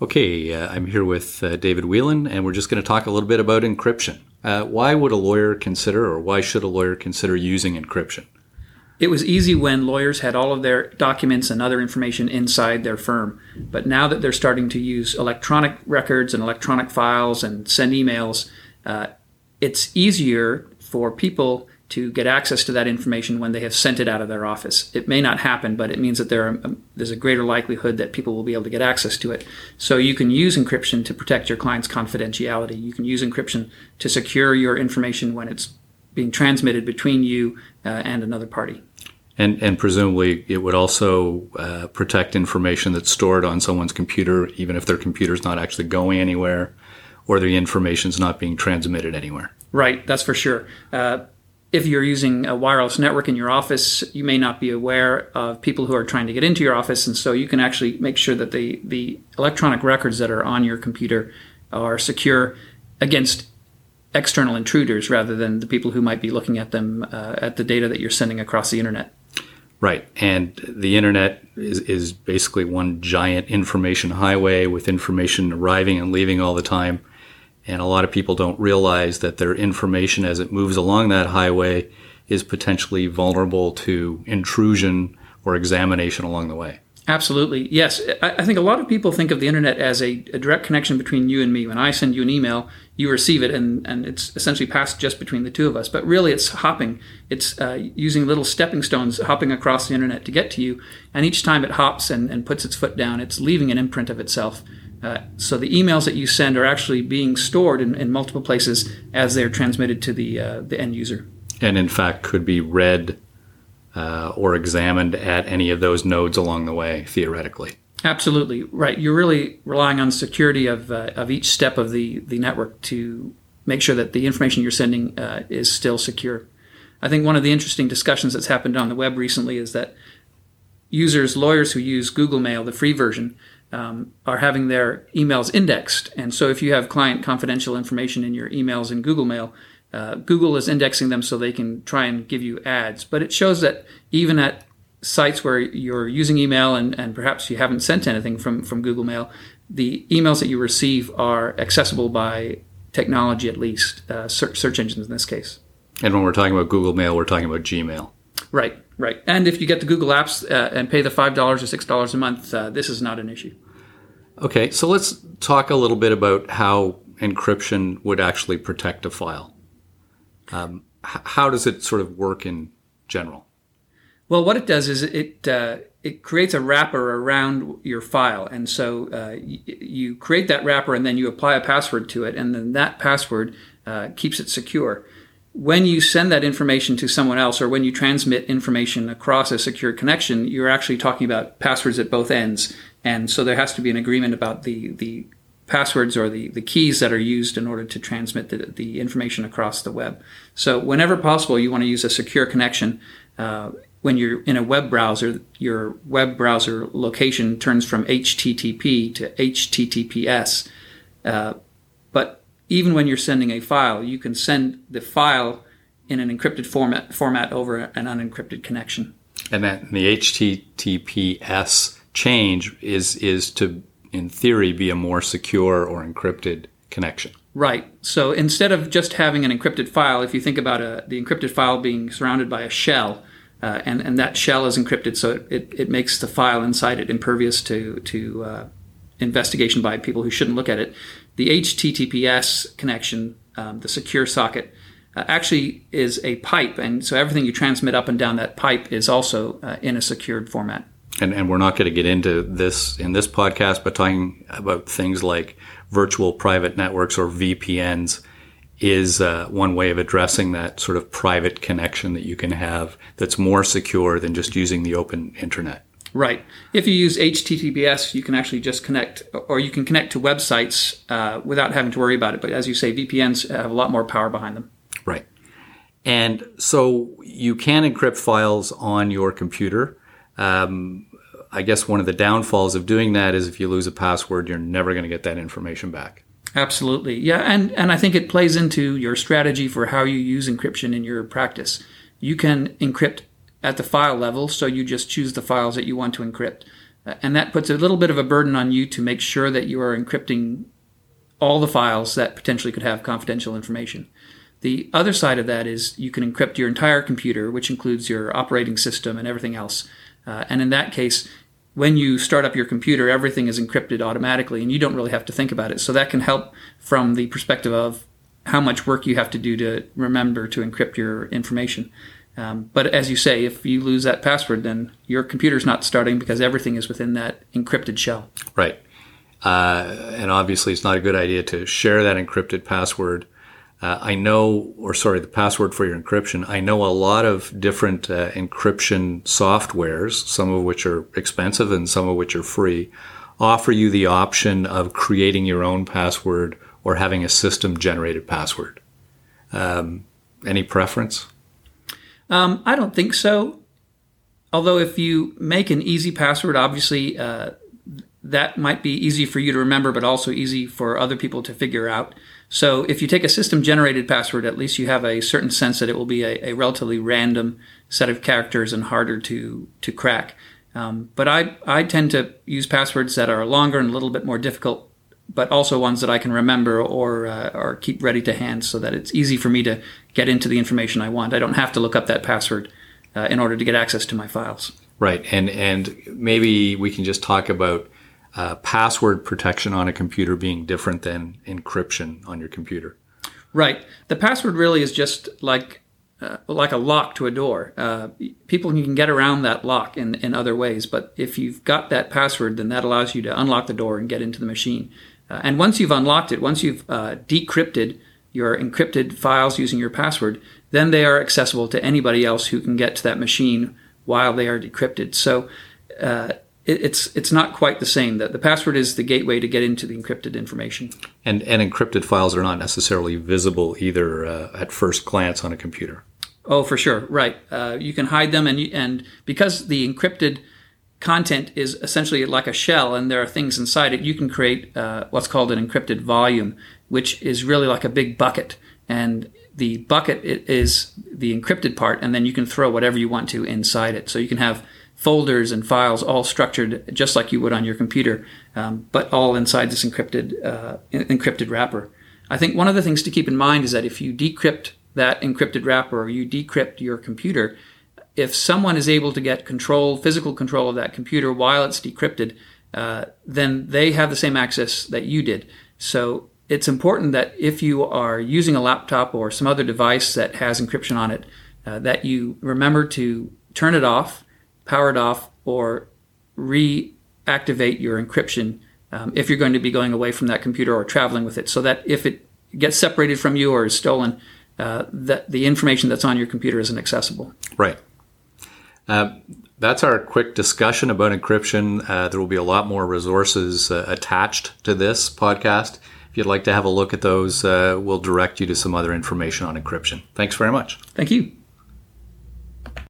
Okay, uh, I'm here with uh, David Whelan, and we're just going to talk a little bit about encryption. Uh, why would a lawyer consider, or why should a lawyer consider using encryption? It was easy when lawyers had all of their documents and other information inside their firm. But now that they're starting to use electronic records and electronic files and send emails, uh, it's easier for people to get access to that information when they have sent it out of their office. It may not happen, but it means that there are, um, there's a greater likelihood that people will be able to get access to it. So you can use encryption to protect your client's confidentiality. You can use encryption to secure your information when it's being transmitted between you uh, and another party. And, and presumably, it would also uh, protect information that's stored on someone's computer, even if their computer's not actually going anywhere or the information's not being transmitted anywhere. Right, that's for sure. Uh, if you're using a wireless network in your office, you may not be aware of people who are trying to get into your office, and so you can actually make sure that the, the electronic records that are on your computer are secure against external intruders rather than the people who might be looking at them uh, at the data that you're sending across the internet. Right. And the internet is, is basically one giant information highway with information arriving and leaving all the time. And a lot of people don't realize that their information as it moves along that highway is potentially vulnerable to intrusion or examination along the way. Absolutely. Yes. I think a lot of people think of the internet as a, a, direct connection between you and me. When I send you an email, you receive it, and, and it's essentially passed just between the two of us. But really, it's hopping. It's uh, using little stepping stones, hopping across the internet to get to you. And each time it hops and, and puts its foot down, it's leaving an imprint of itself. Uh, so the emails that you send are actually being stored in, in multiple places as they're transmitted to the, uh, the end user. And in fact, could be read uh, or examined at any of those nodes along the way, theoretically. Absolutely right. You're really relying on security of uh, of each step of the the network to make sure that the information you're sending uh, is still secure. I think one of the interesting discussions that's happened on the web recently is that users, lawyers who use Google Mail, the free version, um, are having their emails indexed. And so if you have client confidential information in your emails in Google Mail, uh, Google is indexing them so they can try and give you ads. But it shows that even at sites where you're using email and, and perhaps you haven't sent anything from, from Google Mail, the emails that you receive are accessible by technology at least, uh, search, search engines in this case. And when we're talking about Google Mail, we're talking about Gmail. Right, right. And if you get the Google Apps uh, and pay the $5 or $6 a month, uh, this is not an issue. Okay, so let's talk a little bit about how encryption would actually protect a file. Um, h- how does it sort of work in general? Well, what it does is it uh, it creates a wrapper around your file, and so uh, y- you create that wrapper, and then you apply a password to it, and then that password uh, keeps it secure. When you send that information to someone else, or when you transmit information across a secure connection, you're actually talking about passwords at both ends, and so there has to be an agreement about the the passwords or the, the keys that are used in order to transmit the, the information across the web. So whenever possible, you want to use a secure connection. Uh, when you're in a web browser, your web browser location turns from HTTP to HTTPS. Uh, even when you're sending a file, you can send the file in an encrypted format, format over an unencrypted connection. And that the HTTPS change is is to in theory, be a more secure or encrypted connection. Right. So instead of just having an encrypted file, if you think about a, the encrypted file being surrounded by a shell, uh, and, and that shell is encrypted, so it, it, it, makes the file inside it impervious to, to uh, investigation by people who shouldn't look at it. The HTTPS connection, um, the secure socket, uh, actually is a pipe, and so everything you transmit up and down that pipe is also uh, in a secured format and, and we're not going to get into this in this podcast, but talking about things like virtual private networks or VPNs is uh, one way of addressing that sort of private connection that you can have that's more secure than just using the open internet. Right. If you use HTTPS, you can actually just connect, or you can connect to websites uh, without having to worry about it. But as you say, VPNs have a lot more power behind them. Right. And so you can encrypt files on your computer. Um, I guess one of the downfalls of doing that is if you lose a password, you're never going to get that information back. Absolutely. Yeah, and and I think it plays into your strategy for how you use encryption in your practice. You can encrypt at the file level, so you just choose the files that you want to encrypt. Uh, and that puts a little bit of a burden on you to make sure that you are encrypting all the files that potentially could have confidential information. The other side of that is you can encrypt your entire computer, which includes your operating system and everything else. Uh, and in that case, when you start up your computer, everything is encrypted automatically and you don't really have to think about it. So that can help from the perspective of how much work you have to do to remember to encrypt your information. Um, but as you say, if you lose that password, then your computer's not starting because everything is within that encrypted shell. Right. Uh, and obviously, it's not a good idea to share that encrypted password. Uh, I know, or sorry, the password for your encryption. I know a lot of different uh, encryption softwares, some of which are expensive and some of which are free, offer you the option of creating your own password or having a system generated password. Um, any preference? Um, I don't think so. Although, if you make an easy password, obviously uh, that might be easy for you to remember, but also easy for other people to figure out. So, if you take a system generated password, at least you have a certain sense that it will be a, a relatively random set of characters and harder to, to crack. Um, but I, I tend to use passwords that are longer and a little bit more difficult but also ones that I can remember or uh, or keep ready to hand, so that it's easy for me to get into the information I want. I don't have to look up that password uh, in order to get access to my files. Right, and and maybe we can just talk about uh, password protection on a computer being different than encryption on your computer. Right, the password really is just like uh, like a lock to a door. Uh, people can get around that lock in, in other ways, but if you've got that password, then that allows you to unlock the door and get into the machine. Uh, and once you've unlocked it, once you've uh, decrypted your encrypted files using your password, then they are accessible to anybody else who can get to that machine while they are decrypted. So uh, it, it's it's not quite the same. That the password is the gateway to get into the encrypted information. And and encrypted files are not necessarily visible either uh, at first glance on a computer. Oh, for sure, right. Uh, you can hide them, and you, and because the encrypted content is essentially like a shell and there are things inside it, you can create uh, what's called an encrypted volume, which is really like a big bucket. And the bucket is the encrypted part, and then you can throw whatever you want to inside it. So you can have folders and files all structured just like you would on your computer, um, but all inside this encrypted uh, encrypted wrapper. I think one of the things to keep in mind is that if you decrypt that encrypted wrapper or you decrypt your computer, if someone is able to get control, physical control of that computer while it's decrypted, uh, then they have the same access that you did. So it's important that if you are using a laptop or some other device that has encryption on it, uh, that you remember to turn it off, power it off, or reactivate your encryption um, if you're going to be going away from that computer or traveling with it, so that if it gets separated from you or is stolen, uh, that the information that's on your computer isn't accessible. Right. Uh, that's our quick discussion about encryption. Uh, there will be a lot more resources uh, attached to this podcast. If you'd like to have a look at those, uh, we'll direct you to some other information on encryption. Thanks very much. Thank you.